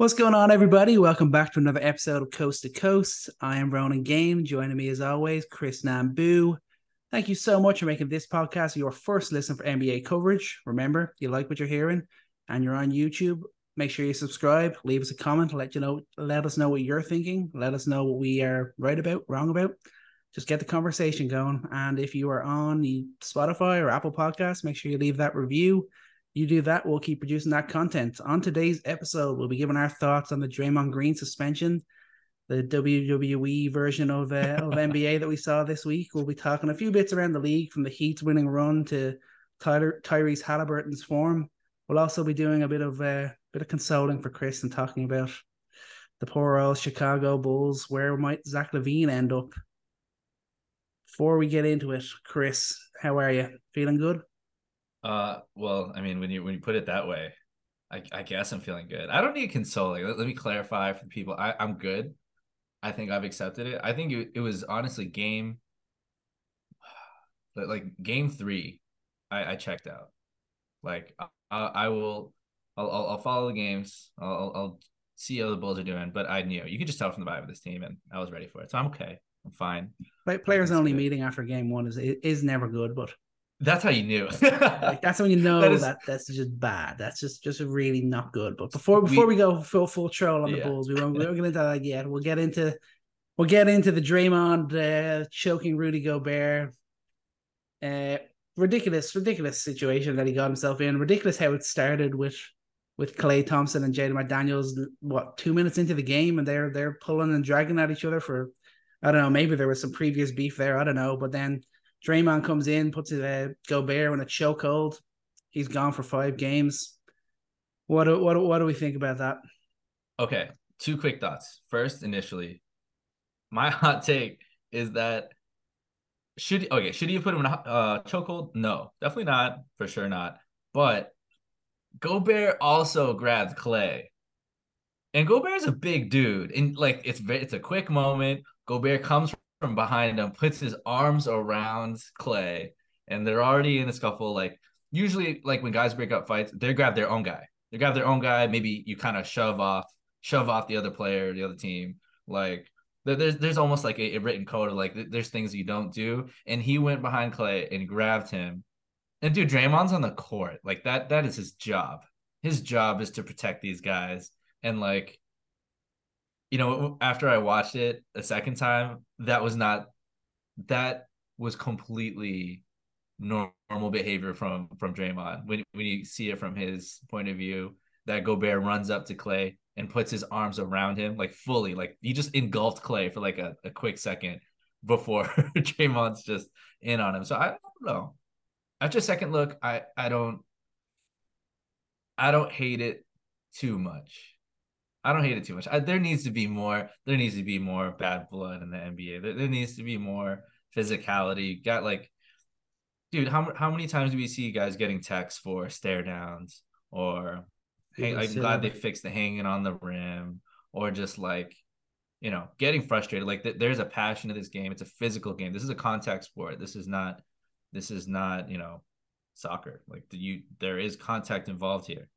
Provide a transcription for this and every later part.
What's going on, everybody? Welcome back to another episode of Coast to Coast. I am Ronan Gaine. Joining me, as always, Chris Nambu. Thank you so much for making this podcast your first listen for NBA coverage. Remember, you like what you're hearing and you're on YouTube, make sure you subscribe, leave us a comment, let you know, let us know what you're thinking, let us know what we are right about, wrong about. Just get the conversation going. And if you are on the Spotify or Apple Podcasts, make sure you leave that review you do that, we'll keep producing that content. On today's episode, we'll be giving our thoughts on the Draymond Green suspension, the WWE version of uh, of NBA that we saw this week. We'll be talking a few bits around the league, from the Heat's winning run to Tyler Tyrese Haliburton's form. We'll also be doing a bit of uh, bit of consoling for Chris and talking about the poor old Chicago Bulls. Where might Zach LaVine end up? Before we get into it, Chris, how are you? Feeling good? Uh, well, I mean, when you when you put it that way, I, I guess I'm feeling good. I don't need consoling. Let, let me clarify for people. I, I'm good. I think I've accepted it. I think it, it was honestly game, like game three, I, I checked out. Like I, I will, I'll, I'll, I'll follow the games. I'll, I'll see how the Bulls are doing. But I knew you could just tell from the vibe of this team, and I was ready for it. So I'm okay. I'm fine. Players only good. meeting after game one is is never good, but that's how you knew. like that's when you know that, is... that that's just bad. That's just just really not good. But before before we, we go full full troll on the yeah. Bulls, we won't we won't get into that yet. We'll get into we'll get into the Draymond uh, choking Rudy Gobert. Uh, ridiculous, ridiculous situation that he got himself in. Ridiculous how it started with with Klay Thompson and Jaden McDaniels. What two minutes into the game, and they're they're pulling and dragging at each other for I don't know. Maybe there was some previous beef there. I don't know. But then Draymond comes in, puts it uh, Gobert in a chokehold. He's gone for five games. What do, what what do we think about that? Okay, two quick thoughts. First, initially, my hot take is that should okay should you put him in a uh, chokehold? No, definitely not. For sure not. But Gobert also grabbed Klay, and Gobert is a big dude, and like it's it's a quick moment. Gobert comes from behind him, puts his arms around Klay, and they're already in a scuffle. Like usually, like when guys break up fights, they grab their own guy. They grab their own guy. Maybe you kind of shove off, shove off the other player, the other team. Like there's there's almost like a, a written code of like there's things you don't do. And he went behind Klay and grabbed him. And dude, Draymond's on the court. Like that that is his job. His job is to protect these guys. And like you know, after I watched it a second time, that was not that was completely normal behavior from from Draymond. When when you see it from his point of view, that Gobert runs up to Klay and puts his arms around him like fully, like he just engulfed Klay for like a, a quick second before Draymond's just in on him. So I don't know. After a second look, I I don't I don't hate it too much. I don't hate it too much. I, there needs to be more. There needs to be more bad blood in the NBA. There, there needs to be more physicality. You Got like, dude, how how many times do we see guys getting texts for stare downs or, hey, I'm glad they fixed the hanging on the rim or just like, you know, getting frustrated. Like th- there's a passion to this game. It's a physical game. This is a contact sport. This is not. This is not you know, soccer. Like the, you, there is contact involved here.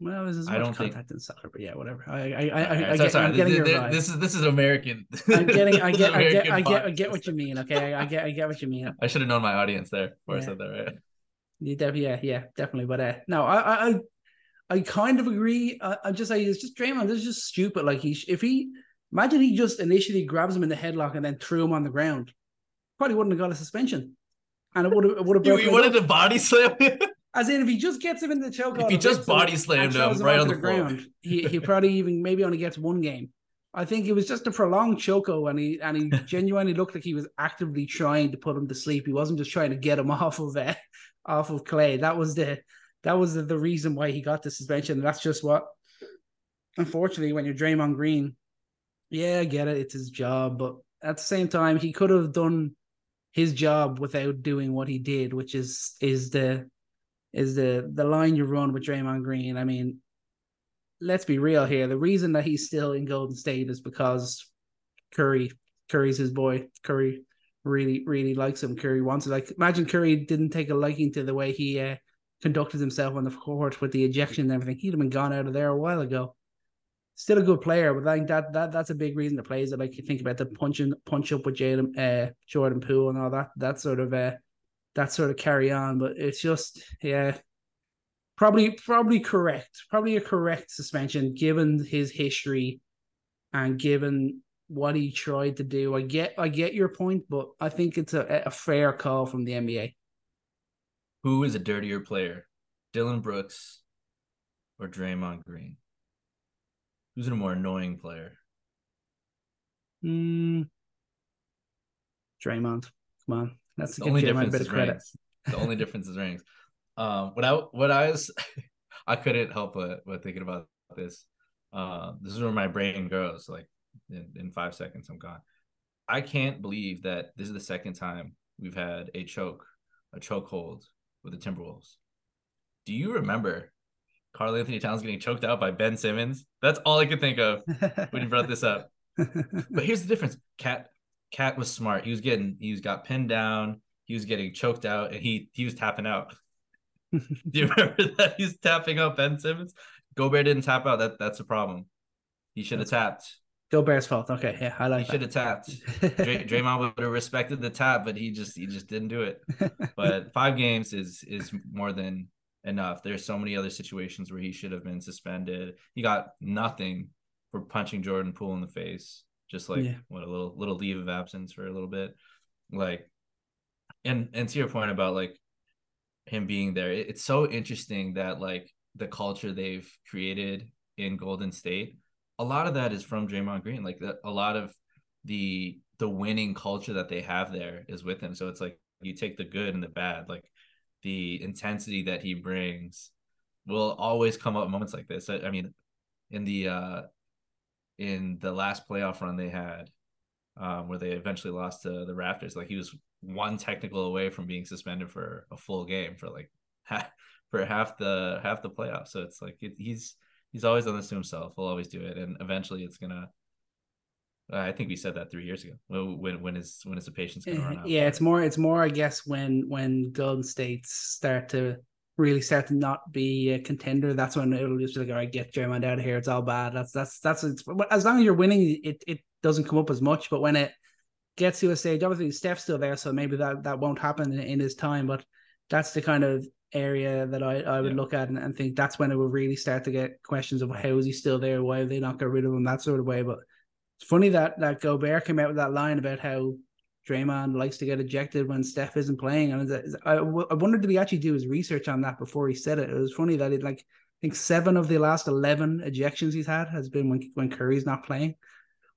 Well, this is I don't contact think... in soccer, but yeah, whatever. I I I, I, I get, sorry. I'm getting this, your this is this is American. I'm getting I get I get I get I get what you mean. Okay, I get I get what you mean. I should have known my audience there before yeah. I said that, right? Def- yeah, yeah, definitely. But uh, no, I I I kind of agree. I, I'm just like it's just Draymond. This is just stupid. Like he if he imagine he just initially grabs him in the headlock and then threw him on the ground, probably wouldn't have got a suspension, and it would have would have. You, you wanted to body slam as in, if he just gets him in the chokehold, if he just body slammed him, him right on the, the ground, he he probably even maybe only gets one game. I think it was just a prolonged choco, and he and he genuinely looked like he was actively trying to put him to sleep. He wasn't just trying to get him off of uh, off of Klay. That was the that was the, the reason why he got the suspension. That's just what. Unfortunately, when you're Draymond Green, yeah, I get it. It's his job, but at the same time, he could have done his job without doing what he did, which is is the is the the line you run with Draymond Green. I mean, let's be real here. The reason that he's still in Golden State is because Curry, Curry's his boy. Curry really, really likes him. Curry wants it. Like, imagine Curry didn't take a liking to the way he uh, conducted himself on the court with the ejection and everything. He'd have been gone out of there a while ago. still a good player, but I think that that that's a big reason to play. Is that like you think about the punching punch up with Jalen, uh, Jordan Poole and all that that sort of uh, that sort of carry on. But it's just yeah, probably probably correct, probably a correct suspension given his history and given what he tried to do. I get I get your point, but I think it's a, a fair call from the NBA. Who is a dirtier player, Dillon Brooks or Draymond Green? Who's a more annoying player? Hmm. Draymond. Come on. That's the only difference is rings. The only difference is rings. Um, what I what I was, I couldn't help but, but thinking about this. Uh, this is where my brain goes. Like in, in five seconds, I'm gone. I can't believe that this is the second time we've had a choke, a choke hold with the Timberwolves. Do you remember Karl-Anthony Towns getting choked out by Ben Simmons? That's all I could think of when you brought this up. but here's the difference. KAT KAT was smart. He was getting he was got pinned down. He was getting choked out, and he he was tapping out. Do you remember that he's tapping out Ben Simmons? Gobert didn't tap out. That that's a problem. He should have tapped. Gobert's fault. Okay, yeah, I like. He should have tapped. Dray- Draymond would have respected the tap, but he just he just didn't do it. But five games is is more than enough. There's so many other situations where he should have been suspended. He got nothing for punching Jordan Poole in the face. Just like yeah. what a little little leave of absence for a little bit. Like and and to your point about like him being there, it, it's so interesting that like the culture they've created in Golden State, a lot of that is from Draymond Green. Like the, a lot of the the winning culture that they have there is with him. So it's like you take the good and the bad. Like the intensity that he brings will always come up moments like this. I, I mean, in the uh in the last playoff run they had, um, where they eventually lost to the Raptors, like he was one technical away from being suspended for a full game for like half, for half the half the playoff. So it's like it, he's he's always done this to himself. He'll always do it, and eventually it's gonna I think we said that three years ago. When when is when is the patience going to run out? Yeah, it's more it's more I guess when when Golden States start to really start to not be a contender. That's when it'll just be like, all right, get Draymond out of here. It's all bad. That's that's that's it's, as long as you're winning, it it doesn't come up as much. But when it gets to a stage, obviously Steph's still there, so maybe that that won't happen in, in his time. But that's the kind of area that I, I would yeah. look at and, and think that's when it will really start to get questions of how is he still there? Why have they not got rid of him? That sort of way. But it's funny that that Gobert came out with that line about how Draymond likes to get ejected when Steph isn't playing, and I, I wondered did he actually do his research on that before he said it? It was funny that it like I think seven of the last eleven ejections he's had has been when when Curry's not playing,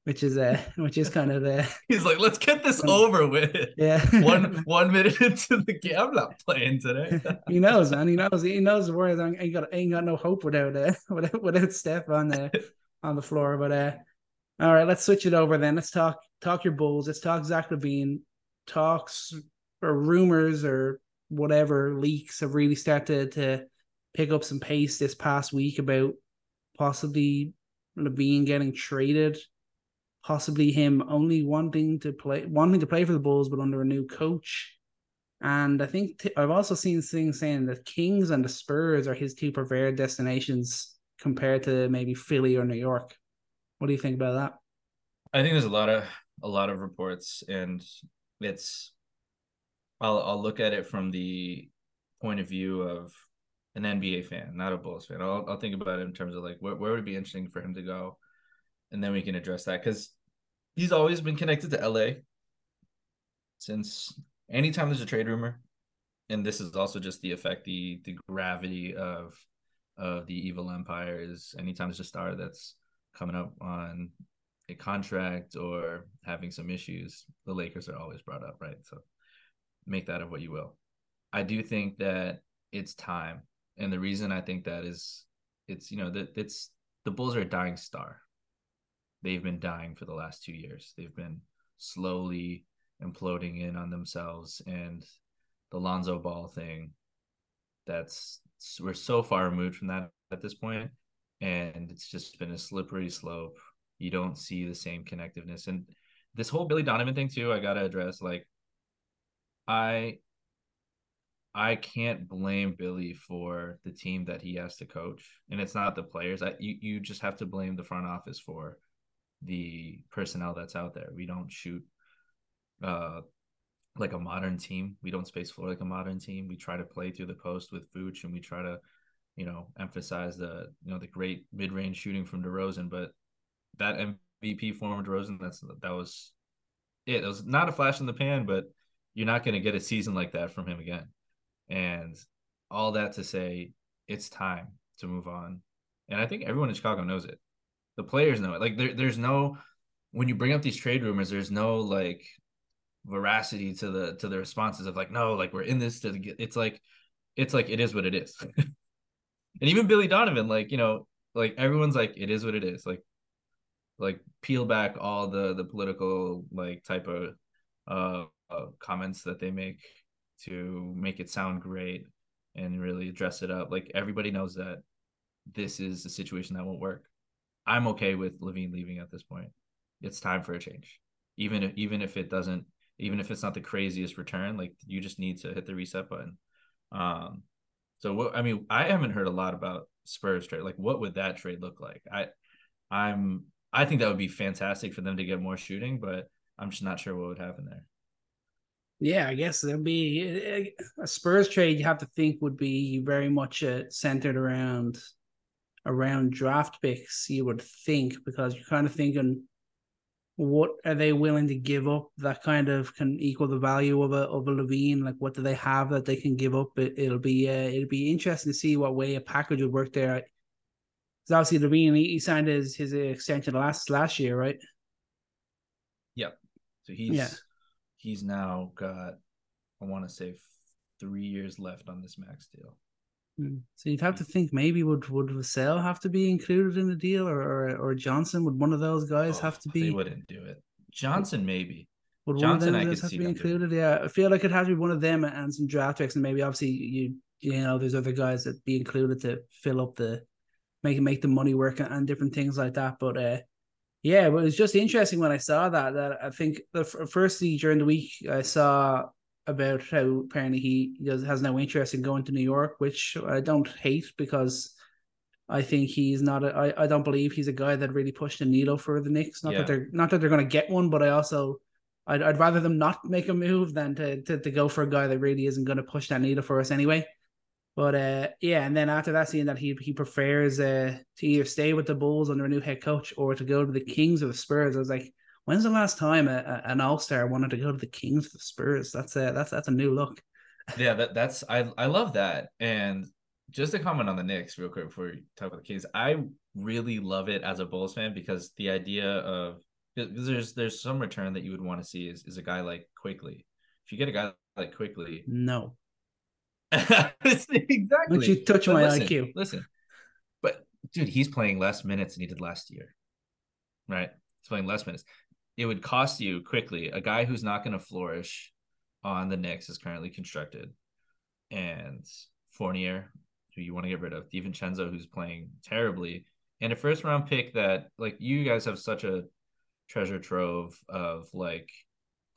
which is uh which is kind of the he's like let's get this um, over with. Yeah, one one minute into the game, I'm not playing today. he knows, man. He knows. He knows the words. Ain't got ain't got no hope without uh, without without Steph on the on the floor, but uh all right, let's switch it over then. Let's talk talk your Bulls. Let's talk Zach LaVine. Talks or rumors or whatever leaks have really started to pick up some pace this past week about possibly LaVine getting traded, possibly him only wanting to play wanting to play for the Bulls but under a new coach. And I think t- I've also seen things saying that Kings and the Spurs are his two preferred destinations compared to maybe Philly or New York. What do you think about that? I think there's a lot of a lot of reports, and it's I'll I'll look at it from the point of view of an NBA fan, not a Bulls fan. I'll I'll think about it in terms of like where where would it be interesting for him to go, and then we can address that because he's always been connected to LA since anytime there's a trade rumor, and this is also just the effect, the the gravity of of the evil empire is anytime there's a star that's coming up on a contract or having some issues, the Lakers are always brought up, right? So make that of what you will. I do think that it's time. And the reason I think that is it's, you know, that it's the Bulls are a dying star. They've been dying for the last two years. They've been slowly imploding in on themselves and the Lonzo Ball thing. That's we're so far removed from that at this point and it's just been a slippery slope. You don't see the same connectiveness, and this whole Billy Donovan thing too. I gotta address. Like, I, I can't blame Billy for the team that he has to coach, and it's not the players. I, you you just have to blame the front office for the personnel that's out there. We don't shoot uh like a modern team. We don't space floor like a modern team. We try to play through the post with Vooch, and we try to, you know, emphasize the you know the great mid range shooting from DeRozan. But that MVP form of DeRozan, that's that was it. It was not a flash in the pan, but you're not going to get a season like that from him again. And all that to say, it's time to move on. And I think everyone in Chicago knows it. The players know it. Like there, there's no when you bring up these trade rumors, there's no like veracity to the to the responses of like, no, like we're in this to get it's like it's like it is what it is. and even Billy Donovan, like, you know, like everyone's like, it is what it is. Like like peel back all the the political like type of uh, uh comments that they make to make it sound great and really dress it up. Like everybody knows that this is a situation that won't work. I'm okay with LaVine leaving at this point. It's time for a change. Even if even if it doesn't even if it's not the craziest return, like you just need to hit the reset button. Um so what I mean, I haven't heard a lot about Spurs trade. Like what would that trade look like? I I'm I think that would be fantastic for them to get more shooting, but I'm just not sure what would happen there. Yeah, I guess there'll be a Spurs trade. You have to think would be very much uh, centered around around draft picks. You would think because you're kind of thinking, what are they willing to give up that kind of can equal the value of a of a LaVine? Like, what do they have that they can give up? It, will be uh, it'll be interesting to see what way a package would work there. Because obviously LaVine he, he signed his his extension last last year, right? Yep. So he's yeah he's now got, I want to say, three years left on this max deal. Hmm. So you'd have to think maybe would would Vassell have to be included in the deal, or or, or Johnson? Would one of those guys oh, have to be? They wouldn't do it. Johnson maybe. Would Johnson, I could have to be included? Yeah, I feel like it has to be one of them and some draft picks, and maybe obviously you you know there's other guys that be included to fill up the make make the money work and, and different things like that. But uh, yeah, but it was just interesting when I saw that. That I think the firstly during the week I saw about how apparently he does has no interest in going to New York, which I don't hate because I think he's not. A, I I don't believe he's a guy that really pushed the needle for the Knicks. Not yeah. that they're not that they're going to get one, but I also I'd, I'd rather them not make a move than to, to to go for a guy that really isn't going to push that needle for us anyway. But uh, yeah, and then after that, seeing that he he prefers uh, to either stay with the Bulls under a new head coach or to go to the Kings or the Spurs. I was like, when's the last time a, a, an All Star wanted to go to the Kings or the Spurs? That's a that's that's a new look. Yeah, that that's I I love that. And just to comment on the Knicks real quick before we talk about the Kings, I really love it as a Bulls fan because the idea of because there's there's some return that you would want to see is, is a guy like Quickley. If you get a guy like Quickley, no, exactly. Don't you touch but my listen, IQ? Listen, but dude, he's playing less minutes than he did last year. Right? He's playing less minutes. It would cost you Quickley. a guy who's not going to flourish on the Knicks is currently constructed, and Fournier, who you want to get rid of, DiVincenzo, who's playing terribly, and a first round pick that like you guys have such a treasure trove of like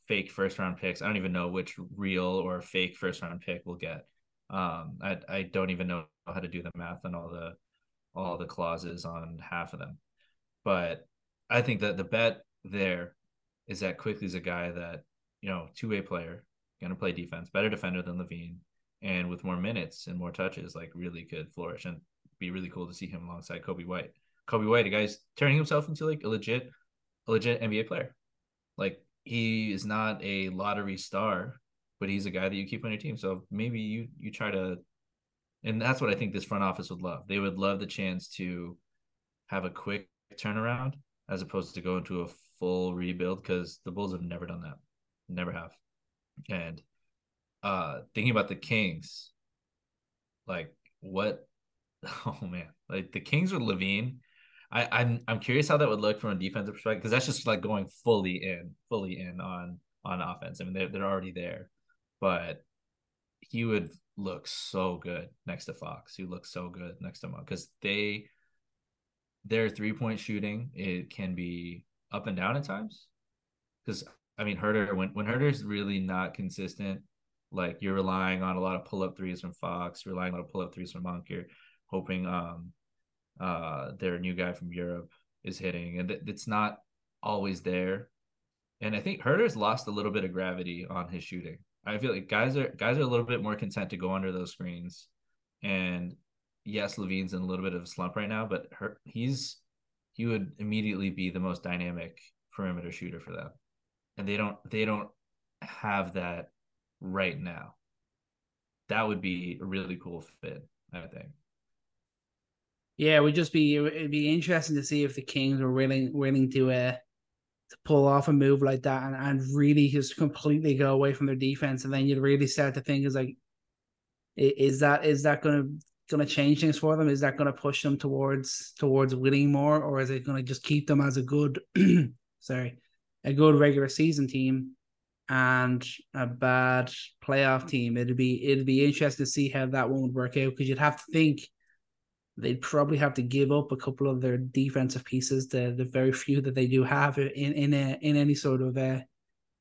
fake first round picks. I don't even know which real or fake first round pick we'll get. Um, I I don't even know how to do the math on all the all the clauses on half of them, but I think that the bet there is that Quickley's a guy that you know two way player, gonna play defense, better defender than LaVine, and with more minutes and more touches, like really could flourish and be really cool to see him alongside Coby White. Coby White, a guy's turning himself into like a legit, a legit NBA player. Like he is not a lottery star, but he's a guy that you keep on your team. So maybe you you try to, and that's what I think this front office would love. They would love the chance to have a quick turnaround as opposed to go into a full rebuild because the Bulls have never done that, never have. And uh thinking about the Kings, like what? Oh man, like the Kings with LaVine, I, I'm I'm curious how that would look from a defensive perspective because that's just like going fully in, fully in on on offense. I mean, they're they're already there, but he would look so good next to Fox. He looks so good next to him because they their three point shooting it can be up and down at times. Because I mean, Huerter when when Huerter's really not consistent, Like you're relying on a lot of pull up threes from Fox, relying on a pull up threes from Monk. You're hoping um uh their new guy from Europe is hitting, and th- it's not always there. And I think Huerter's lost a little bit of gravity on his shooting. I feel like guys are guys are a little bit more content to go under those screens. And yes, LaVine's in a little bit of a slump right now, but her, he's he would immediately be the most dynamic perimeter shooter for them. And they don't they don't have that right now. That would be a really cool fit, I think. Yeah, it would just be it'd be interesting to see if the Kings were willing willing to uh to pull off a move like that and, and really just completely go away from their defense, and then you'd really start to think is like, is that is that gonna gonna change things for them? Is that gonna push them towards towards winning more, or is it gonna just keep them as a good, sorry, a good regular season team and a bad playoff team? It'd be it'd be interesting to see how that one would work out because you'd have to think they'd probably have to give up a couple of their defensive pieces, the the very few that they do have in in a, in any sort of uh,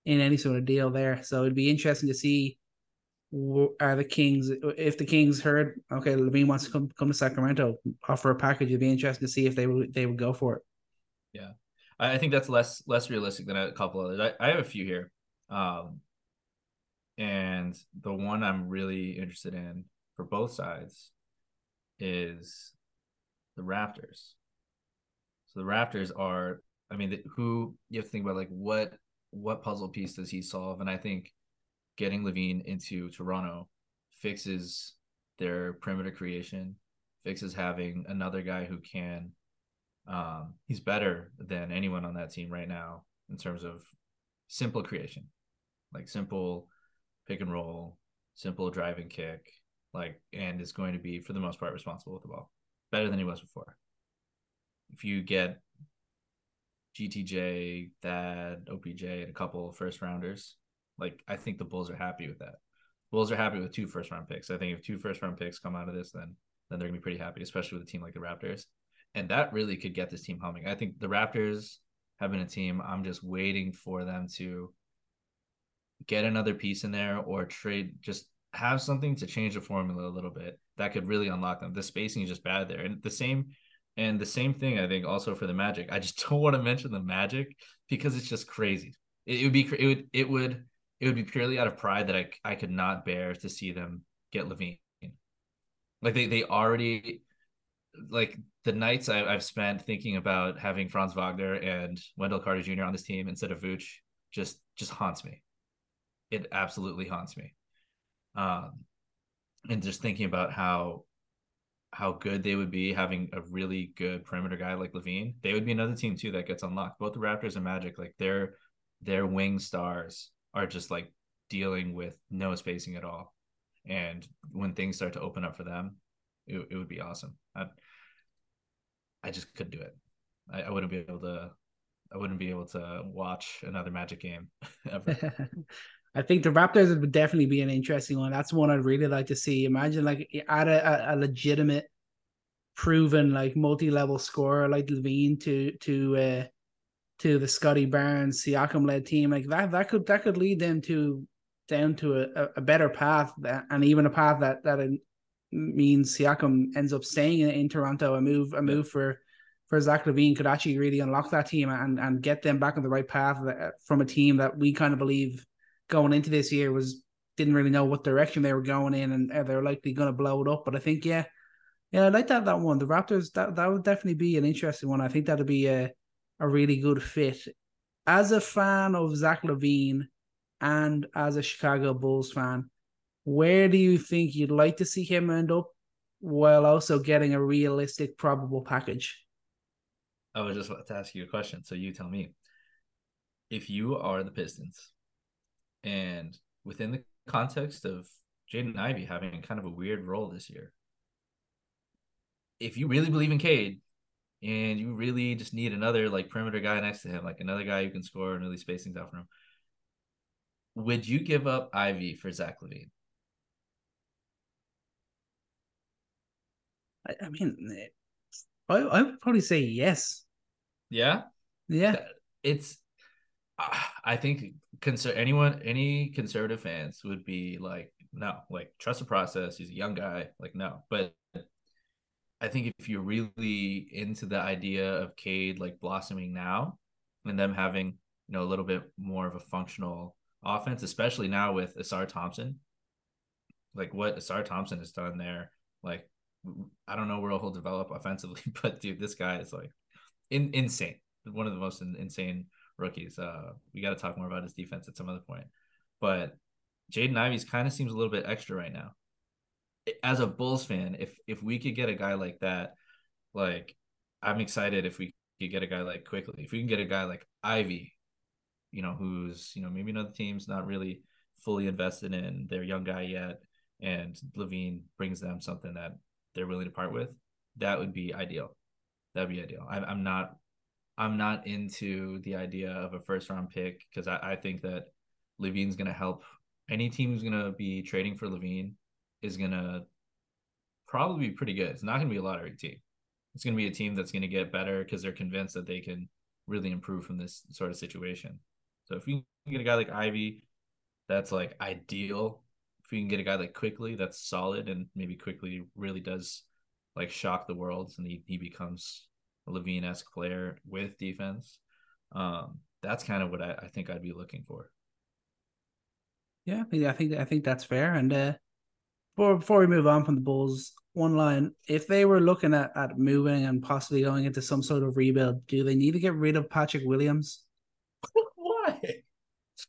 in any sort of deal there. So it'd be interesting to see are the Kings if the Kings heard okay LaVine wants to come come to Sacramento offer a package. It'd be interesting to see if they would they would go for it. Yeah, I think that's less less realistic than a couple others. I, I have a few here, um, and the one I'm really interested in for both sides is the Raptors. So the Raptors are, I mean, the, who you have to think about like what what puzzle piece does he solve? And I think getting LaVine into Toronto fixes their perimeter creation, fixes having another guy who can. Um, he's better than anyone on that team right now in terms of simple creation, like simple pick and roll, simple drive and kick, like and is going to be for the most part responsible with the ball better than he was before if you get gtj thad opj and a couple first rounders like i think the bulls are happy with that bulls are happy with two first round picks i think if two first round picks come out of this then then they're gonna be pretty happy especially with a team like the raptors and that really could get this team humming i think the raptors have been a team i'm just waiting for them to get another piece in there or trade just have something to change the formula a little bit that could really unlock them. The spacing is just bad there. And the same and the same thing I think also for the Magic. I just don't want to mention the Magic because it's just crazy. It, it would be it would it would it would be purely out of pride that I I could not bear to see them get LaVine. Like they they already like the nights I, have spent thinking about having Franz Wagner and Wendell Carter Jr. on this team instead of Vooch just just haunts me. It absolutely haunts me um, and just thinking about how how good they would be having a really good perimeter guy like LaVine, They would be another team too that gets unlocked. Both the Raptors and Magic, like their their wing stars are just like dealing with no spacing at all. And when things start to open up for them, it, it would be awesome. I, I just couldn't do it. I, I wouldn't be able to I wouldn't be able to watch another Magic game ever. I think the Raptors would definitely be an interesting one. That's one I'd really like to see. Imagine like add a, a legitimate, proven like multi-level scorer like LaVine to to uh to the Scottie Barnes Siakam led team like that. That could that could lead them to down to a, a better path and even a path that that means Siakam ends up staying in, in Toronto. A move a move for for Zach LaVine could actually really unlock that team and and get them back on the right path from a team that we kind of believe going into this year was didn't really know what direction they were going in, and they're likely going to blow it up. But I think, yeah, yeah, I like that that one. The Raptors that that would definitely be an interesting one. I think that'd be a a really good fit. As a fan of Zach LaVine and as a Chicago Bulls fan, where do you think you'd like to see him end up, while also getting a realistic probable package? I was just about to ask you a question, so you tell me. If you are the Pistons, and within the context of Jaden Ivey having kind of a weird role this year, if you really believe in Cade and you really just need another like perimeter guy next to him, like another guy who can score and really space things out for him, would you give up Ivey for Zach LaVine? I, I mean, I, I would probably say yes. Yeah. Yeah. It's uh, I think conser- anyone, any conservative fans would be like, no, like trust the process. He's a young guy. Like, no. But I think if you're really into the idea of Cade like blossoming now and them having, you know, a little bit more of a functional offense, especially now with Ausar Thompson, like what Ausar Thompson has done there, like I don't know where he'll develop offensively, but dude, this guy is like in, insane. One of the most in, insane rookies. Uh, we got to talk more about his defense at some other point. But Jaden Ivey's kind of seems a little bit extra right now. As a Bulls fan, if if we could get a guy like that, like I'm excited if we could get a guy like Quickley. If we can get a guy like Ivey, you know, who's you know maybe another team's not really fully invested in their young guy yet, and LaVine brings them something that they're willing to part with, that would be ideal. That'd be ideal. I, I'm not I'm not into the idea of a first round pick because I, I think that LaVine's going to help. Any team who's going to be trading for LaVine is to probably be pretty good. It's not to be a lottery team. It's to be a team that's to get better because they're convinced that they can really improve from this sort of situation. So if you can get a guy like Ivey, that's like ideal. If you can get a guy like Quickley, that's solid, and maybe Quickley really does like shock the world, and he, he becomes a LaVine esque player with defense. Um, that's kind of what I, I, think I'd be looking for. Yeah, I think I think that's fair. And uh, before before we move on from the Bulls, one line: if they were looking at at moving and possibly going into some sort of rebuild, do they need to get rid of Patrick Williams? Why?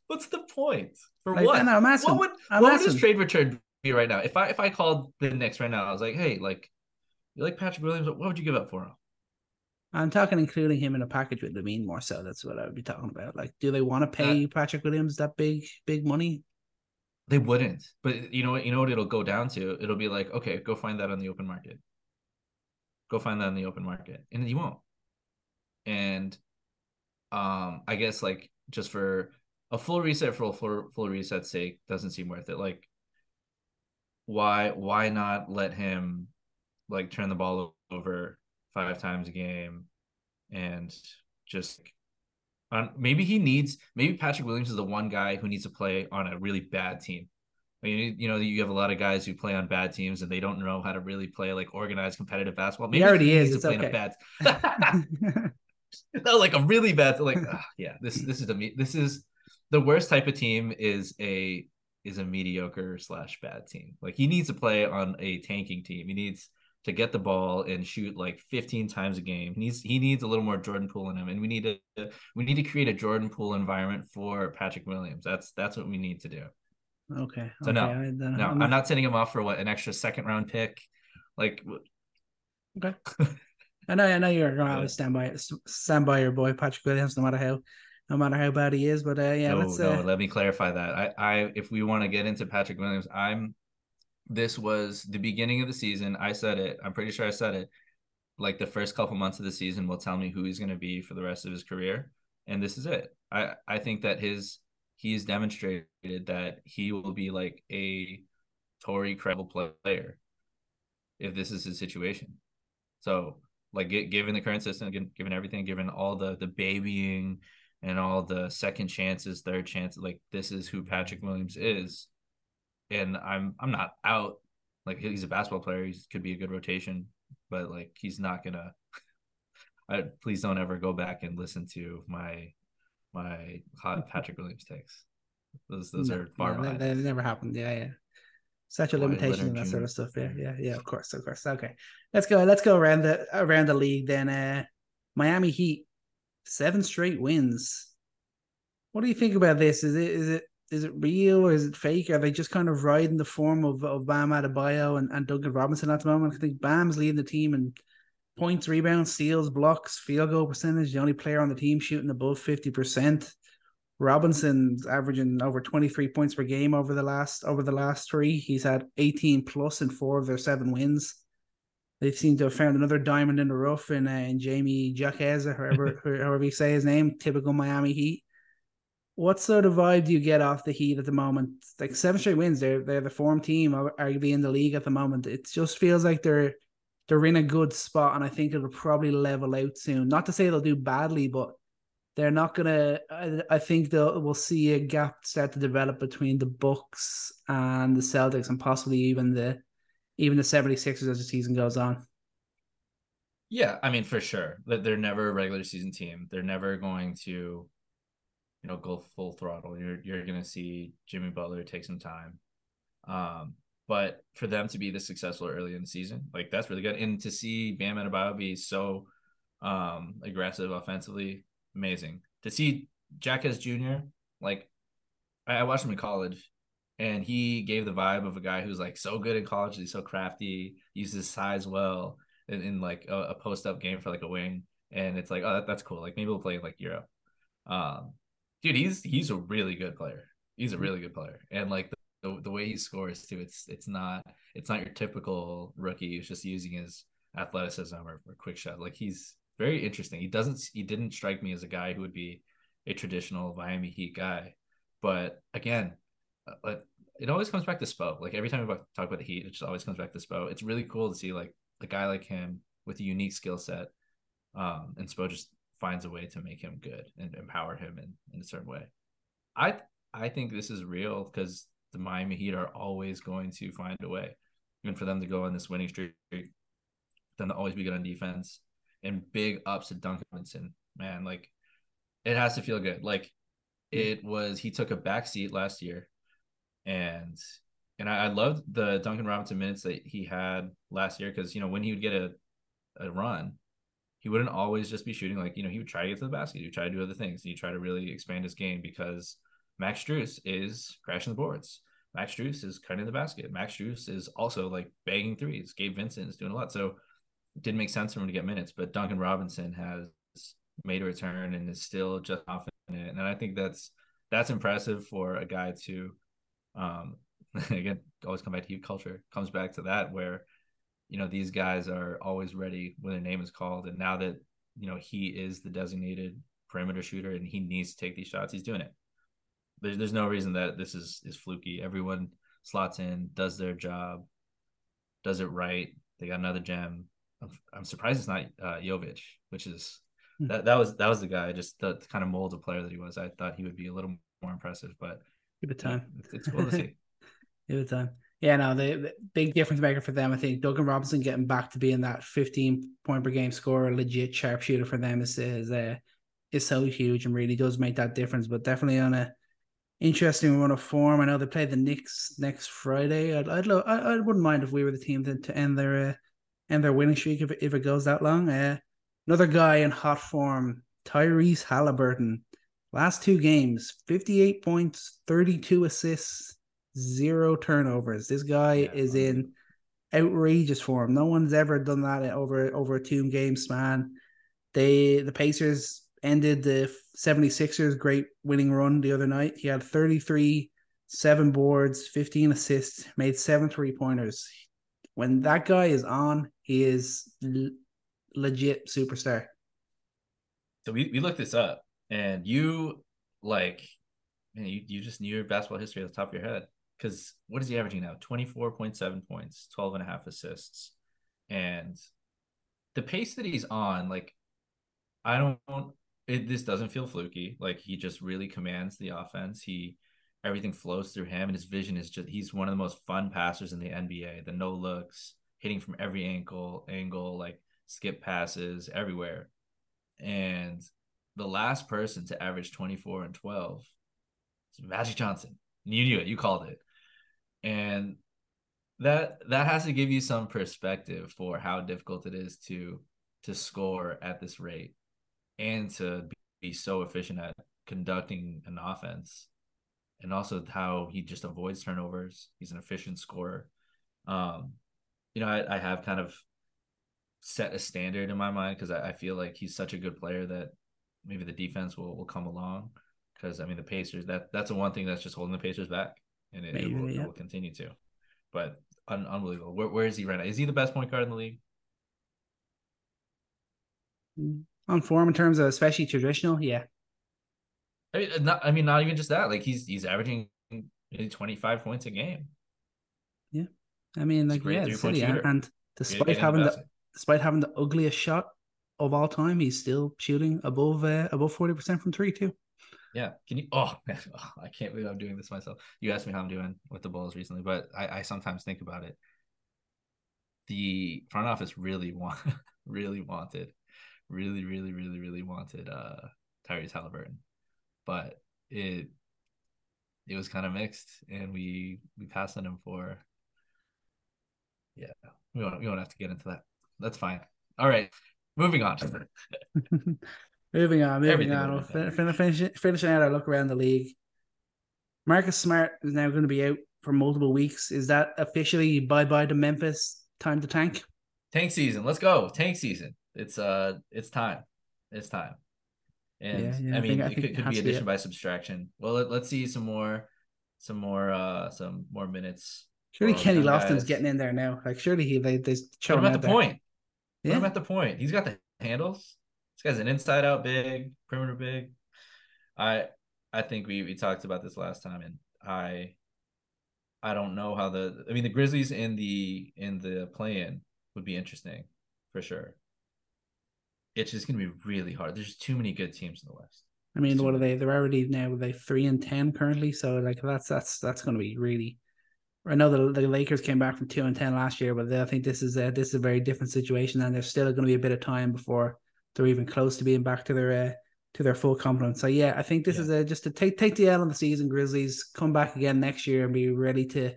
What's the point? For like, what? I'm asking, what would I'm what asking. would his trade return be right now? If I if I called the Knicks right now, I was like, hey, like you like Patrick Williams, what would you give up for him? I'm talking including him in a package with LaVine more so. That's what I would be talking about. Like, do they want to pay Patrick Williams that big, big money? They wouldn't. But you know what? You know what it'll go down to? It'll be like, okay, go find that on the open market. Go find that in the open market, and you won't. And um, I guess like just for a full reset for a full full reset sake doesn't seem worth it. Like, why why not let him like turn the ball over five times a game and just um, maybe he needs maybe Patrick Williams is the one guy who needs to play on a really bad team. I mean, you know, you have a lot of guys who play on bad teams and they don't know how to really play like organized competitive basketball. Maybe he already he is. It's okay. bad... no, like a really bad. Like, yeah, this this is the this is the worst type of team is a is a mediocre slash bad team. Like he needs to play on a tanking team. He needs to get the ball and shoot like 15 times a game. He needs he needs a little more Jordan Poole in him, and we need to we need to create a Jordan Poole environment for Patrick Williams. That's that's what we need to do. Okay. So okay. no, I, no, I'm not... I'm not sending him off for what an extra second round pick. Like, okay. I know, I know you're going to always stand by stand by your boy Patrick Williams, no matter how, no matter how bad he is. But uh, yeah, no, let's. No, uh... let me clarify that. I, I, if we want to get into Patrick Williams, I'm this was the beginning of the season. I said it. I'm pretty sure I said it. Like the first couple months of the season will tell me who he's going to be for the rest of his career, and this is it. I I think that his he's demonstrated that he will be like a Tory credible player if this is his situation. So like given the current system, given everything, given all the the babying and all the second chances, third chances, like this is who Patrick Williams is and I'm I'm not out. Like he's a basketball player, he could be a good rotation, but like he's not gonna. I, please don't ever go back and listen to my my hot Patrick Williams takes. Those those no, are far yeah, That, never happened. Yeah, yeah. Such a limitation and that sort of stuff. Yeah, yeah, yeah. Of course, of course. Okay, let's go. Let's go around the around the league then. Uh, Miami Heat, seven straight wins. What do you think about this? Is it is it is it real or is it fake? Are they just kind of riding the form of, of Bam Adebayo and, and Duncan Robinson at the moment? I think Bam's leading the team in points, rebounds, steals, blocks, field goal percentage. The only player on the team shooting above 50%. Robinson's averaging over 23 points per game over the last over the last three. He's had 18 plus in four of their seven wins. They seem to have found another diamond in the rough in, uh, in Jamie Jaquez, or however, however you say his name, typical Miami Heat what sort of vibe do you get off the Heat at the moment? Like seven straight wins, they're they're the form team, arguably in the league at the moment. It just feels like they're they're in a good spot, and I think it'll probably level out soon. Not to say they'll do badly, but they're not gonna. I, I think they'll we'll see a gap start to develop between the Bucks and the Celtics, and possibly even the even the 76ers as the season goes on. Yeah, I mean for sure. That they're never a regular season team. They're never going to, you know, go full throttle. You're you're gonna see Jimmy Butler take some time. Um, but for them to be this successful early in the season, like that's really good. And to see Bam Adebayo be so um aggressive offensively, amazing. To see Jaquez Jr. like I, I watched him in college and he gave the vibe of a guy who's like so good in college, he's so crafty, uses his size well in, in like a, a post up game for like a wing. And it's like, oh, that, that's cool. Like maybe we'll play in like Europe. Um, dude, he's he's a really good player. He's a really good player, and like the, the, the way he scores too, it's it's not it's not your typical rookie who's just using his athleticism or, or quick shot. Like he's very interesting. He doesn't he didn't strike me as a guy who would be a traditional Miami Heat guy, but again, uh, it always comes back to Spo. Like every time we talk about the Heat, it just always comes back to Spo. It's really cool to see like a guy like him with a unique skill set, um, and Spo just finds a way to make him good and empower him in, in a certain way. I I think this is real because the Miami Heat are always going to find a way, even for them to go on this winning streak, them to always be good on defense, and big ups to Duncan Robinson. Man, like it has to feel good. Like hmm. it was he took a back seat last year, and and I, I loved the Duncan Robinson minutes that he had last year because you know when he would get a a run, he wouldn't always just be shooting. Like you know he would try to get to the basket, he would try to do other things, he try to really expand his game because Max Strus is crashing the boards. Max Strus is cutting the basket. Max Strus is also like banging threes. Gabe Vincent is doing a lot. So it didn't make sense for him to get minutes, but Duncan Robinson has made a return and is still just confident. And I think that's that's impressive for a guy to um again always come back to Heat culture comes back to that where you know these guys are always ready when their name is called. And now that you know he is the designated perimeter shooter and he needs to take these shots he's doing it. There's, there's no reason that this is is fluky. Everyone slots in does their job does it right. They got another gem. I'm, I'm surprised it's not uh Jovic which is hmm. that that was that was the guy just the, the kind of mold of player that he was. I thought he would be a little more impressive but give it time. it's, it's cool to see. Give it time yeah, no, the, the, big difference maker for them. I think Duncan Robinson getting back to being that 15 point per game scorer, legit sharpshooter for them is is uh, is so huge and really does make that difference. But definitely on a interesting run of form. I know they play the Knicks next Friday. I'd I'd, lo- I, I wouldn't mind if we were the team to, to end their uh, end their winning streak if if it goes that long. Uh, another guy in hot form, Tyrese Haliburton. Last two games, 58 points, 32 assists zero turnovers. This guy yeah, is in outrageous form. No one's ever done that over over a two game span. They the Pacers ended the 76ers great winning run the other night. He had 33 seven boards, 15 assists, made seven three pointers. When that guy is on, he is l- legit superstar. So we, we looked this up and you like man, you, you just knew your basketball history at the top of your head because what is he averaging now? 24.7 points, 12 and a half assists. And the pace that he's on, like, I don't, it, this doesn't feel fluky. Like, he just really commands the offense. He, everything flows through him, and his vision is just, he's one of the most fun passers in the NBA. The no looks, hitting from every ankle, angle, like skip passes everywhere. And the last person to average 24 and 12 is Magic Johnson. You knew it. You called it and that that has to give you some perspective for how difficult it is to to score at this rate and to be so efficient at conducting an offense. And also how he just avoids turnovers. He's an efficient scorer. Um you know i, I have kind of set a standard in my mind because I, I feel like he's such a good player that maybe the defense will, will come along because i mean the pacers that that's the one thing that's just holding the pacers back and it, Maybe, it, will, yeah. it will, continue to. But un- unbelievable. Where, where is he right now? Is he the best point guard in the league? Mm, on form in terms of especially traditional, yeah. I mean, not. I mean, not even just that. Like he's he's averaging twenty five points a game. Yeah, I mean, like yeah, city, and despite having the despite having the ugliest shot of all time. He's still shooting above uh, above forty percent from three too. Yeah. Can you? Oh, man, oh, I can't believe I'm doing this myself. You asked me how I'm doing with the Bulls recently, but I, I sometimes think about it. The front office really want, really wanted, really, really, really, really wanted uh Tyrese Haliburton, but it it was kind of mixed, and we we passed on him for. Yeah, we won't we won't have to get into that. That's fine. All right, moving on. moving on, moving Everything on. We'll fin- fin- finish, finishing out our look around the league. Marcus Smart is now going to be out for multiple weeks. Is that officially bye bye to Memphis? Time to tank. tank season. Let's go. Tank season. It's uh it's time. It's time. And Yeah, yeah, I mean I it think could, it could has be be addition it. by subtraction. Well let, let's see some more some more uh some more minutes. Surely Kenny Lofton's guys. getting in there now. Like surely he they they show him at the there. point. Put Yeah, him at the point. He's got the handles. This guy's an inside out big, perimeter big. I I think we we talked about this last time and I I don't know how the I mean the Grizzlies in the in the play in would be interesting for sure. It's just gonna be really hard. There's too many good teams in the West. I mean, what are they? They're already now they three and ten currently. So like that's that's that's going to be really. I know the the Lakers came back from two and ten last year, but I think this is a this is a very different situation, and there's still going to be a bit of time before they're even close to being back to their uh, to their full complement. So yeah, I think this Yeah. is a, just to take take the L on the season. Grizzlies come back again next year and be ready to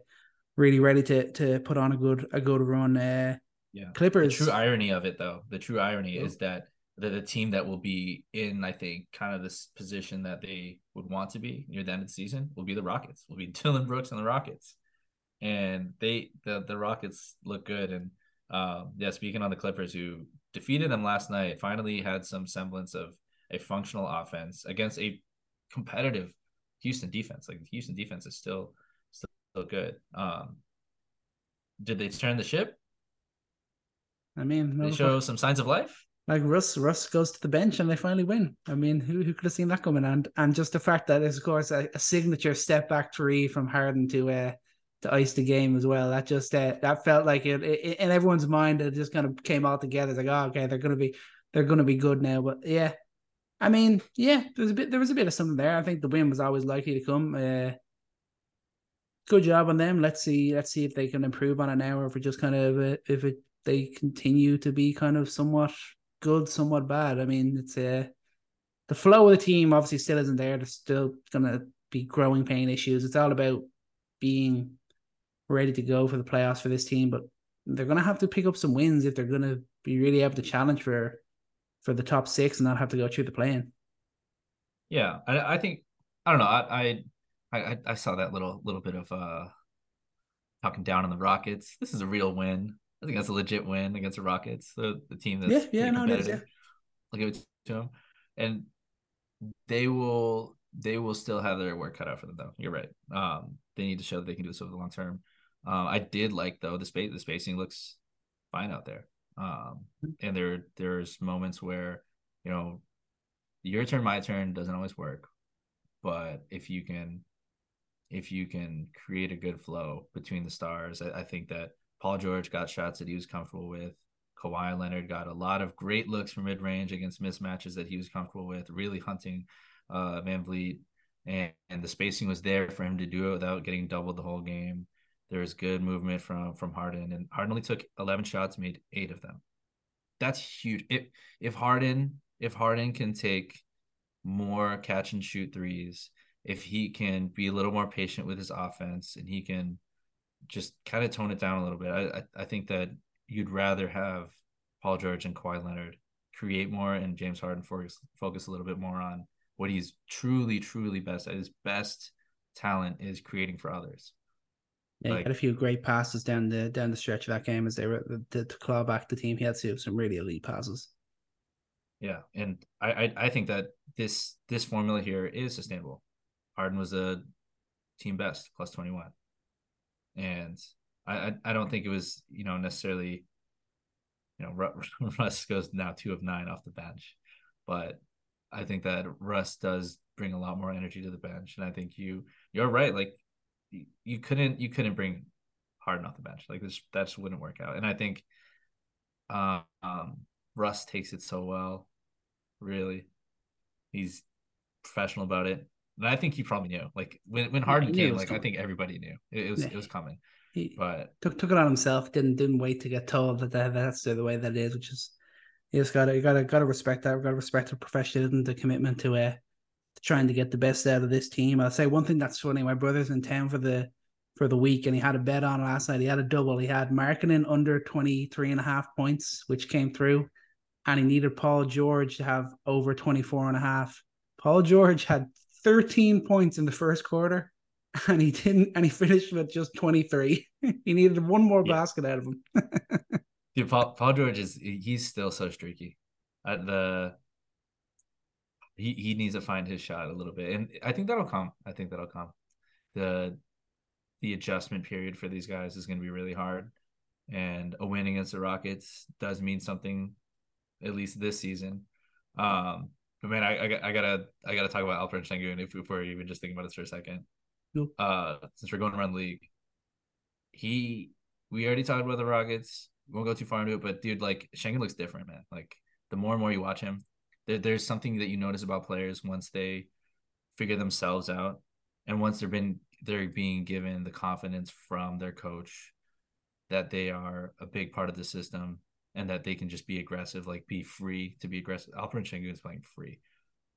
really ready to to put on a good a good run. Uh, Yeah. Clippers. The true irony of it, though, the true irony Oh. is that the, the team that will be in, I think, kind of this position that they would want to be near the end of the season will be the Rockets. Will be Dillon Brooks and the Rockets, and they the the Rockets look good. And um, yeah, speaking on the Clippers, who defeated them last night, finally had some semblance of a functional offense against a competitive Houston defense. Like the Houston defense is still still, good. Um, did they turn the ship? I mean, They show some signs of life. Like Russ, Russ goes to the bench and they finally win. I mean, who who could have seen that coming? And and just the fact that it's of course a, a signature step back three from Harden to uh to ice the game as well. That just uh, that felt like it, it in everyone's mind. It just kind of came all together. It's like, oh, okay, they're gonna be they're gonna be good now. But yeah, I mean, yeah, there was a bit there was a bit of something there. I think the win was always likely to come. Uh, good job on them. Let's see let's see if they can improve on it now, or if it just kind of uh, if it they continue to be kind of somewhat good, somewhat bad. I mean, it's uh, the flow of the team obviously still isn't there. There's still gonna be growing pain issues. It's all about being ready to go for the playoffs for this team, but they're gonna have to pick up some wins if they're gonna be really able to challenge for for the top six and not have to go through the play-in. Yeah, I, I think I don't know. I, I I saw that little little bit of uh talking down on the Rockets. This is a real win. I think that's a legit win against the Rockets, the, the team that's Yeah, yeah, no, it is, competitive. I'll give it to them, and they will they will still have their work cut out for them though. You're right. Um, they need to show that they can do this over the long term. Um, I did like though the space the spacing looks fine out there. Um, and there there's moments where you know your turn my turn doesn't always work, but if you can if you can create a good flow between the stars, I, I think that Paul George got shots that he was comfortable with. Kawhi Leonard got a lot of great looks from mid range against mismatches that he was comfortable with, really hunting uh, VanVleet. And, and the spacing was there for him to do it without getting doubled the whole game. There was good movement from from Harden, and Harden only took 11 shots, made eight of them. That's huge. If if Harden if Harden can take more catch and shoot threes, if he can be a little more patient with his offense, and he can just kind of tone it down a little bit, I I, I think that you'd rather have Paul George and Kawhi Leonard create more, and James Harden focus focus a little bit more on what he's truly truly best at. His best talent is creating for others. Yeah, Like- he had a few great passes down the down the stretch of that game as they were to, to claw back the team. He had some some really elite passes. Yeah, and I, I I think that this this formula here is sustainable. Harden was a team best plus twenty one, and I, I I don't think it was you know necessarily, you know Ru- Russ goes now two of nine off the bench, but I think that Russ does bring a lot more energy to the bench, and I think you you're right. Like you, couldn't you couldn't bring Harden off the bench like this that just wouldn't work out, and I think um, um Russ takes it so well. Really, he's professional about it, and I think he probably knew. Like when when Harden came, like coming. I think everybody knew it, it was yeah. it was coming. He but took took it on himself. Didn't didn't wait to get told that, that that's the way that it is, which is you just gotta you gotta gotta respect that. You gotta respect the professionalism, the commitment to uh to trying to get the best out of this team. I'll say one thing that's funny. My brother's in town for the for the week and he had a bet on last night. He had a double. He had Markkanen under 23 and a half points, which came through. And he needed Paul George to have over 24 and a half. Paul George had 13 points in the first quarter and he didn't and he finished with just 23 he needed one more yeah. basket out of him Dude, Paul, Paul George is he's still so streaky at the he, he needs to find his shot a little bit and i think that'll come i think that'll come the the adjustment period for these guys is going to be really hard and a win against the rockets does mean something at least this season um but man, I, I, I gotta I gotta talk about Alperen Sengun if, if we're even just thinking about this for a second. Nope. Uh, since we're going around the league, he we already talked about the Rockets. We won't go too far into it, but dude, like Sengun looks different, man. Like the more and more you watch him, there, there's something that you notice about players once they figure themselves out, and once they're been they're being given the confidence from their coach that they are a big part of the system and that they can just be aggressive, like be free to be aggressive. Alperen Sengun is playing free,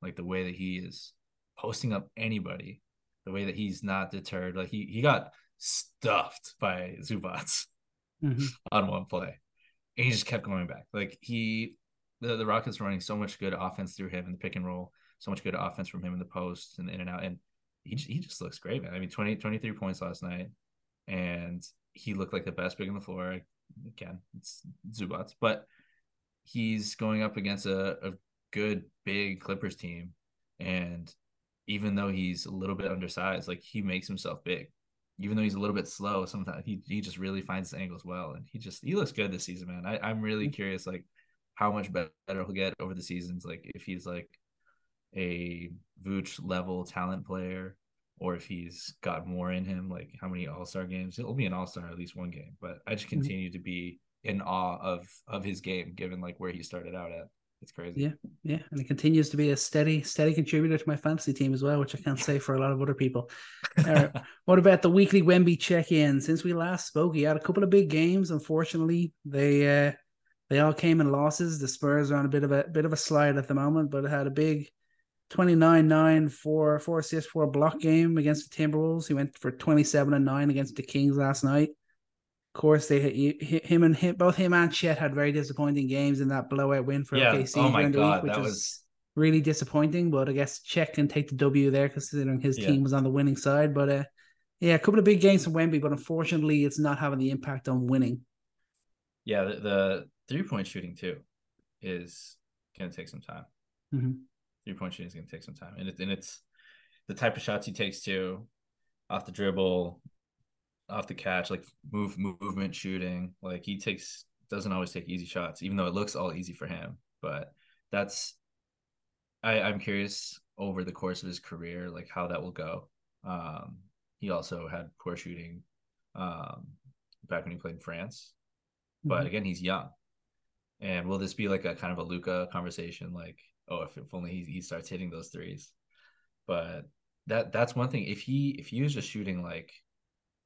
like the way that he is posting up anybody, the way that he's not deterred. Like he he got stuffed by Zubac mm-hmm. on one play, and he just kept going back. Like he, the, the Rockets were running so much good offense through him in the pick and roll, so much good offense from him in the post and in and out, and he he just looks great, man. I mean, 20, 23 points last night, and he looked like the best big on the floor again, it's Zubac, but he's going up against a, a good big Clippers team. And even though he's a little bit undersized, like he makes himself big. Even though he's a little bit slow, sometimes he, he just really finds the angles well. And he just he looks good this season, man. I, I'm really mm-hmm. curious like how much better he'll get over the seasons. Like if he's like a Vooch level talent player or if he's got more in him, like how many All Star games. He'll be an All Star at least one game. But I just mm-hmm. continue mm-hmm. to be in awe of of his game, given like where he started out at. It's crazy. Yeah, yeah, and he continues to be a steady, steady contributor to my fantasy team as well, which I can't say for a lot of other people. uh, what about the weekly Wemby check-in? Since we last spoke, he had a couple of big games. Unfortunately, they uh, they all came in losses. The Spurs are on a bit of a bit of a slide at the moment, but it had a big 29 9 4 4 assists for a block game against the Timberwolves. He went for 27 and 9 against the Kings last night. Of course, they him and him, both him and Chet had very disappointing games in that blowout win for yeah. OKC oh during the God, week, which was, was really disappointing. But I guess Chet can take the W there considering his yeah. team was on the winning side. But uh, yeah, a couple of big games from Wemby, but unfortunately, it's not having the impact on winning. Yeah, the, the three point shooting too is going to take some time. Mm-hmm three point shooting is going to take some time, and, it, and it's the type of shots he takes too, off the dribble, off the catch, like move movement shooting. Like he takes doesn't always take easy shots, even though it looks all easy for him. But that's I I'm curious over the course of his career, like how that will go. Um, he also had poor shooting um, back when he played in France, but mm-hmm. again, he's young. And will this be like a kind of a Luka conversation? Like oh, if, if only he, he starts hitting those threes. But that that's one thing. If he if he was just shooting like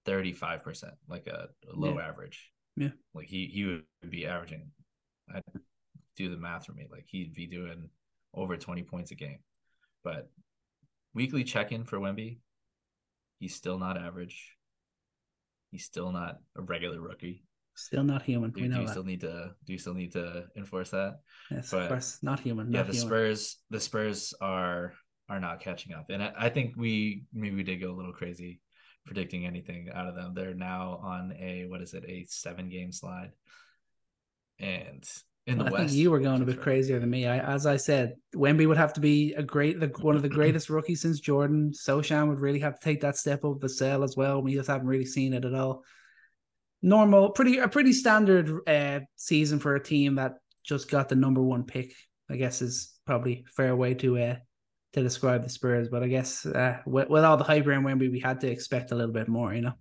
thirty five percent, like a, a low yeah. average, yeah, like he he would be averaging. I'd do the math for me. Like he'd be doing over twenty points a game. But weekly check in for Wemby, he's still not average. He's still not a regular rookie. Still not human. Do, we know do you that. still need to do you still need to enforce that? Yes, but, of course, not human. Not yeah, the human. Spurs the Spurs are are not catching up, and I, I think we maybe we did go a little crazy predicting anything out of them. They're now on a what is it a seven game slide, and in the well, West, think you were going a bit crazier than me. I, as I said, Wemby would have to be a great, the, one of the greatest rookies since Jordan. Sochan would really have to take that step up the cell as well. We just haven't really seen it at all normal, pretty a pretty standard uh, season for a team that just got the number one pick. I guess is probably fair way to uh, to describe the Spurs. But I guess uh, with, with all the hype around Wemby, we had to expect a little bit more. You know.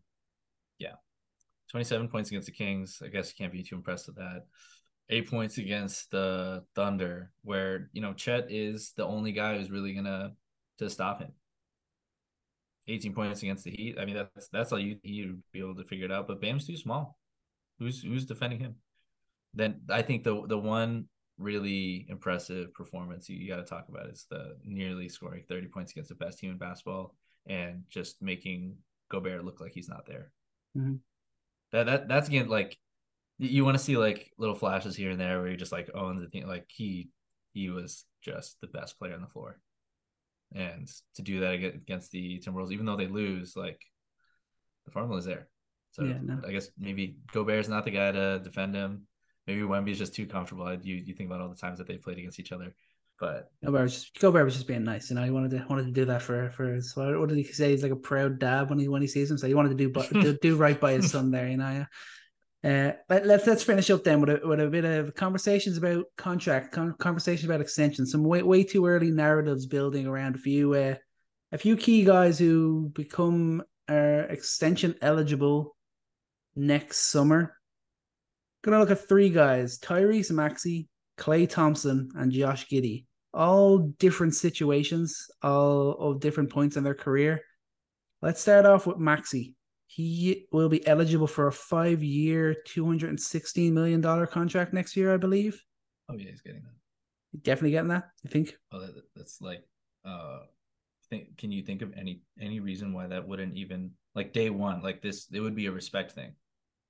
Yeah, twenty seven points against the Kings. I guess you can't be too impressed with that. eight points against the Thunder, where you know Chet is the only guy who's really gonna to stop him. 18 points against the Heat. I mean, that's that's all you you be able to figure it out. But Bam's too small. Who's who's defending him? Then I think the the one really impressive performance you, you got to talk about is the nearly scoring 30 points against the best team in basketball and just making Gobert look like he's not there. Mhm. That that that's again like you want to see like little flashes here and there where you're just like owns the thing Like he he was just the best player on the floor, and to do that against the Timberwolves, even though they lose, like the formula is there. So Yeah, no. I guess maybe Gobert's not the guy to defend him. Maybe Wemby's just too comfortable. You you think about all the times that they played against each other, but Gobert was just Gobert was just being nice, you know. He wanted to wanted to do that for for his. What what did he say? He's like a proud dad when he when he sees him. So he wanted to do but do, do right by his son there, you know. Yeah. Uh, let, let's let's finish up then with a with a bit of conversations about contract, con- conversations about extension. Some way way too early narratives building around a few uh, a few key guys who become uh, extension eligible next summer. Gonna look at three guys: Tyrese Maxey, Klay Thompson, and Josh Giddey. All different situations, all of different points in their career. Let's start off with Maxey. He will be eligible for a hundred and sixteen million dollar contract next year, I believe. oh yeah, he's getting that. Definitely getting that. I think. Oh, that, that's like, uh, think. Can you think of any any reason why that wouldn't even like day one like this? It would be a respect thing.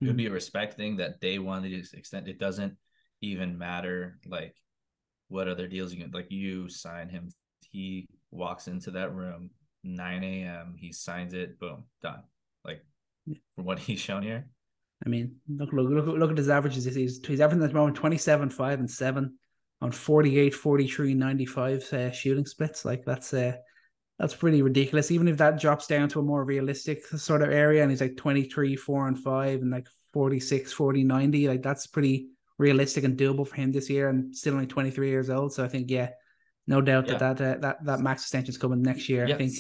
It would be a respect thing that day one to the extent it doesn't even matter like what other deals you can like you sign him. He walks into that room 9 a.m. He signs it. Boom, done. From what he's shown here. I mean, look, look, look, look at his averages. He's, he's averaging at the moment 27, 5, and 7 on 48, 43, 95 uh, shooting splits. Like, that's uh, that's pretty ridiculous. Even if that drops down to a more realistic sort of area and he's like 23, 4, and 5, and like 46, 40, 90, like, that's pretty realistic and doable for him this year and still only 23 years old. So I think, yeah, no doubt Yeah. that that, uh, that that max extension is coming next year. Yeah, I think.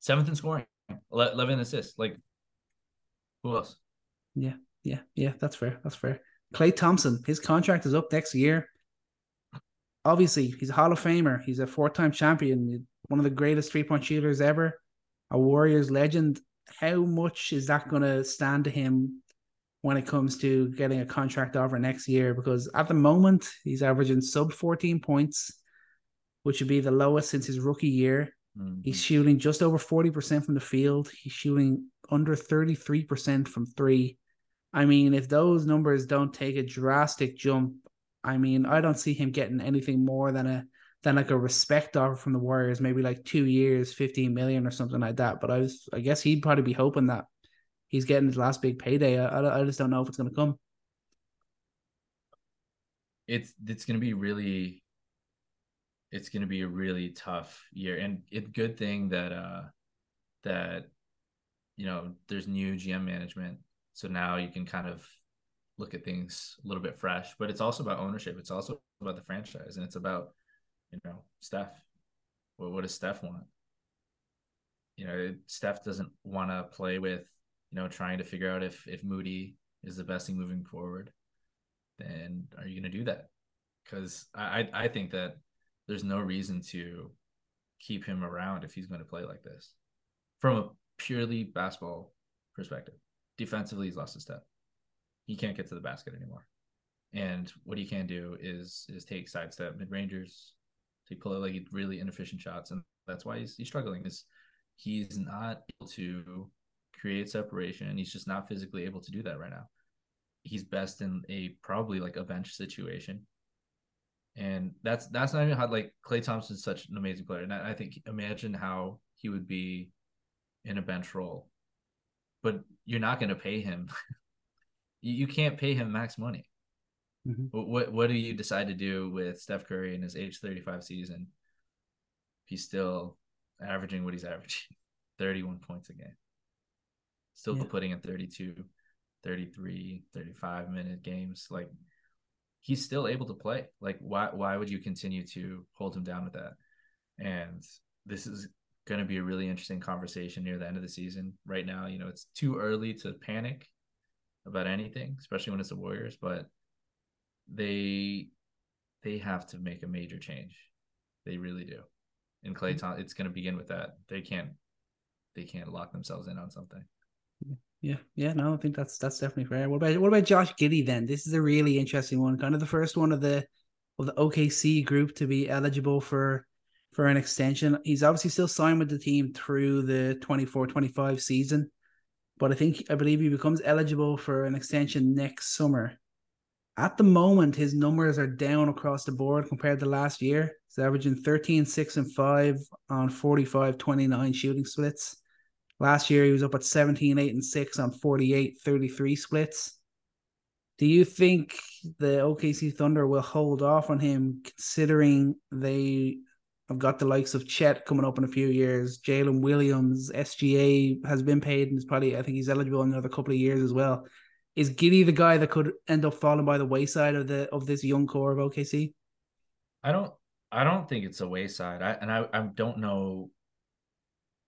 seventh in scoring, eleven assists. Like who else? Yeah, yeah, that's fair. That's fair. Klay Thompson, his contract is up next year. Obviously, he's a Hall of Famer. He's a four-time champion, one of the greatest three-point shooters ever, a Warriors legend. How much is that going to stand to him when it comes to getting a contract offer next year? Because at the moment, he's averaging sub 14 points, which would be the lowest since his rookie year. Mhm. He's shooting just over 40% from the field. He's shooting under 33% from three. I mean, if those numbers don't take a drastic jump, I mean, I don't see him getting anything more than a than like a respect offer from the Warriors, maybe like two years, 15 million or something like that. But I was I guess he'd probably be hoping that he's getting his last big payday. I, I I just don't know if it's gonna come. it's it's gonna be really it's gonna be a really tough year. And it's a good thing that uh that you know there's new gm management. So now you can kind of look at things a little bit fresh but it's also about ownership. It's also about the franchise and it's about you know steph. Well, what does steph want? You know steph doesn't want to play with you know trying to figure out if if moody is the best thing moving forward. Then are you going to do that? Because I I think that there's no reason to keep him around if he's going to play like this. From a purely basketball perspective, defensively he's lost his step. He can't get to the basket anymore, and what he can do is is take sidestep mid rangers, take pull like really inefficient shots, and that's why he's he's struggling. Is he's not able to create separation. He's just not physically able to do that right now he's best in a probably like a bench situation. And that's that's not even how like Klay Thompson's such an amazing player. And I, I think imagine how he would be in a bench role. But you're not gonna pay him. you, you can't pay him max money. Mhm. What, what what do you decide to do with Steph Curry in his age 35 season? He's still averaging what he's averaging 31 points a game. Still Yeah. putting in 32 33 35 minute games like he's still able to play like why why would you continue to hold him down with that and this is going to be a really interesting conversation near the end of the season right now you know it's too early to panic about anything especially when it's the warriors but they they have to make a major change. They really do. And Klay mm-hmm. Thompson, it's going to begin with that. They can't they can't lock themselves in on something. Yeah, yeah, no, I think that's that's definitely fair. What about what about Josh Giddey then? This is a really interesting one, kind of the first one of the of the OKC group to be eligible for for an extension. He's obviously still signed with the team through the 24-25 season, but I think I believe he becomes eligible for an extension next summer. At the moment, his numbers are down across the board compared to last year. He's averaging 13, 6, and 5 on 45, 29 shooting splits. Last year, he was up at 17, 8, and 6 on 48, 33 splits. Do you think the OKC Thunder will hold off on him considering they have got the likes of Chet coming up in a few years, Jalen Williams, SGA has been paid and is probably I think he's eligible in another couple of years as well. Is Giddey the guy that could end up falling by the wayside of the of this young core of OKC? I don't I don't think it's a wayside. I and I, I don't know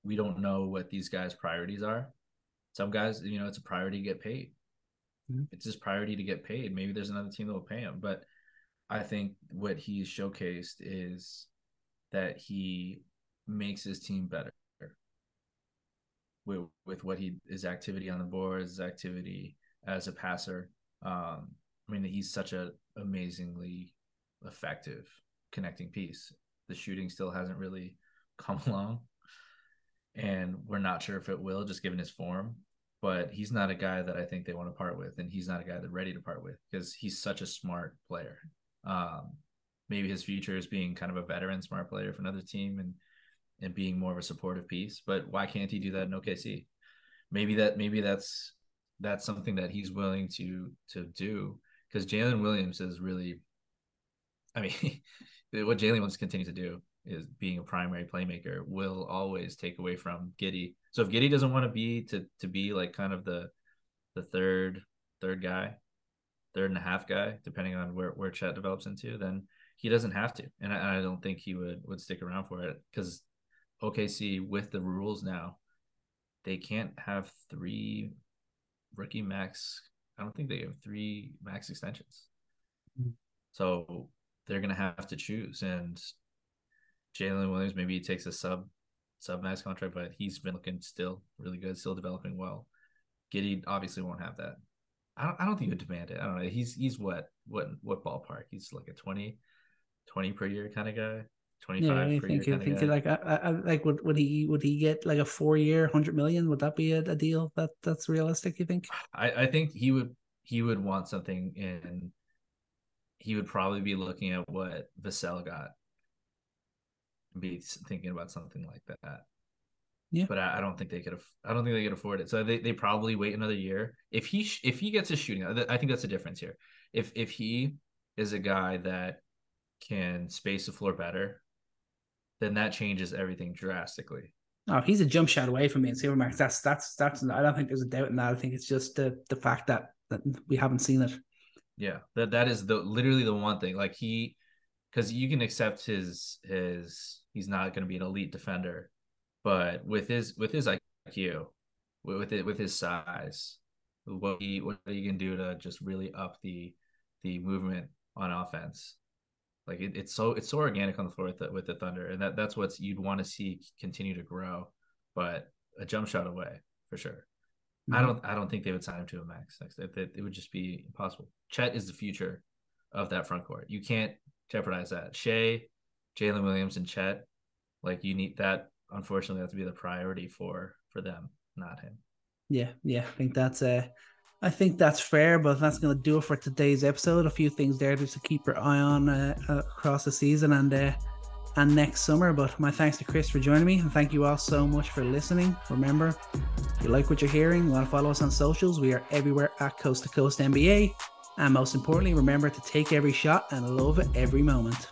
we don't know what these guys' priorities are. Some guys, you know, it's a priority to get paid. Mm-hmm. It's his priority to get paid. Maybe there's another team that will pay him, but I think what he's showcased is that he makes his team better with with what he his activity on the board, his activity as a passer. Um, I mean, he's such an amazingly effective connecting piece. The shooting still hasn't really come along, and we're not sure if it will, just given his form but he's not a guy that I think they want to part with, and he's not a guy they're ready to part with because he's such a smart player. Um, maybe his future is being kind of a veteran smart player for another team and and being more of a supportive piece. But why can't he do that in OKC? Maybe that maybe that's that's something that he's willing to to do because Jalen Williams is really, I mean, what Jalen wants to continue to do is being a primary playmaker will always take away from Giddey. So if Giddey doesn't want to be to to be like kind of the the third third guy, third and a half guy, depending on where where Chet develops into, then he doesn't have to, and I, I don't think he would would stick around for it because OKC with the rules now, they can't have three rookie max. I don't think they have three max extensions. Mm-hmm. So they're gonna have to choose, and Jalen Williams maybe he takes a sub sub max contract, but he's been looking still really good, still developing well. Giddey obviously won't have that. I don't, I don't think he would demand it. I don't know. He's he's what what what ballpark? He's like a 20, 20 per year kind of guy. 25 yeah, I think, I think like I, I, like would, would he would he get like a four year hundred million? Would that be a, a, deal that that's realistic? You think? I, I think he would he would want something in. He would probably be looking at what Vassell got be thinking about something like that. Yeah, but I, I, don't think they could. I don't think they could afford it. So they, they probably wait another year. If he if he gets a shooting, uh, I think that's the difference here. If if he is a guy that can space the floor better, then that changes everything drastically. Oh, he's a jump shot away from me and Supermax. That's that's that's. I don't think there's a doubt in that. I think it's just the the fact that that we haven't seen it. Yeah, that that is the literally the one thing. Like he, because you can accept his his he's not going to be an elite defender, but with his with his IQ, with it with his size, what he what he can do to just really up the the movement on offense. Like it, it's so it's so organic on the floor with the, with the Thunder, and that that's what you'd want to see continue to grow. But a jump shot away for sure. Mm-hmm. I don't I don't think they would sign him to a max. It, it, it would just be impossible. Chet is the future of that front court. You can't jeopardize that. Shai, Jalen Williams, and Chet like you need that unfortunately have to be the priority for for them not him. Yeah yeah i think that's uh i think that's fair but that's going to do it for today's episode. A few things there just to keep your eye on uh, uh, across the season and uh and next summer. But my thanks to chris for joining me and thank you all so much for listening. Remember if you like what you're hearing you want to follow us on socials we are everywhere at coast to coast nba and most importantly remember to take every shot and love every moment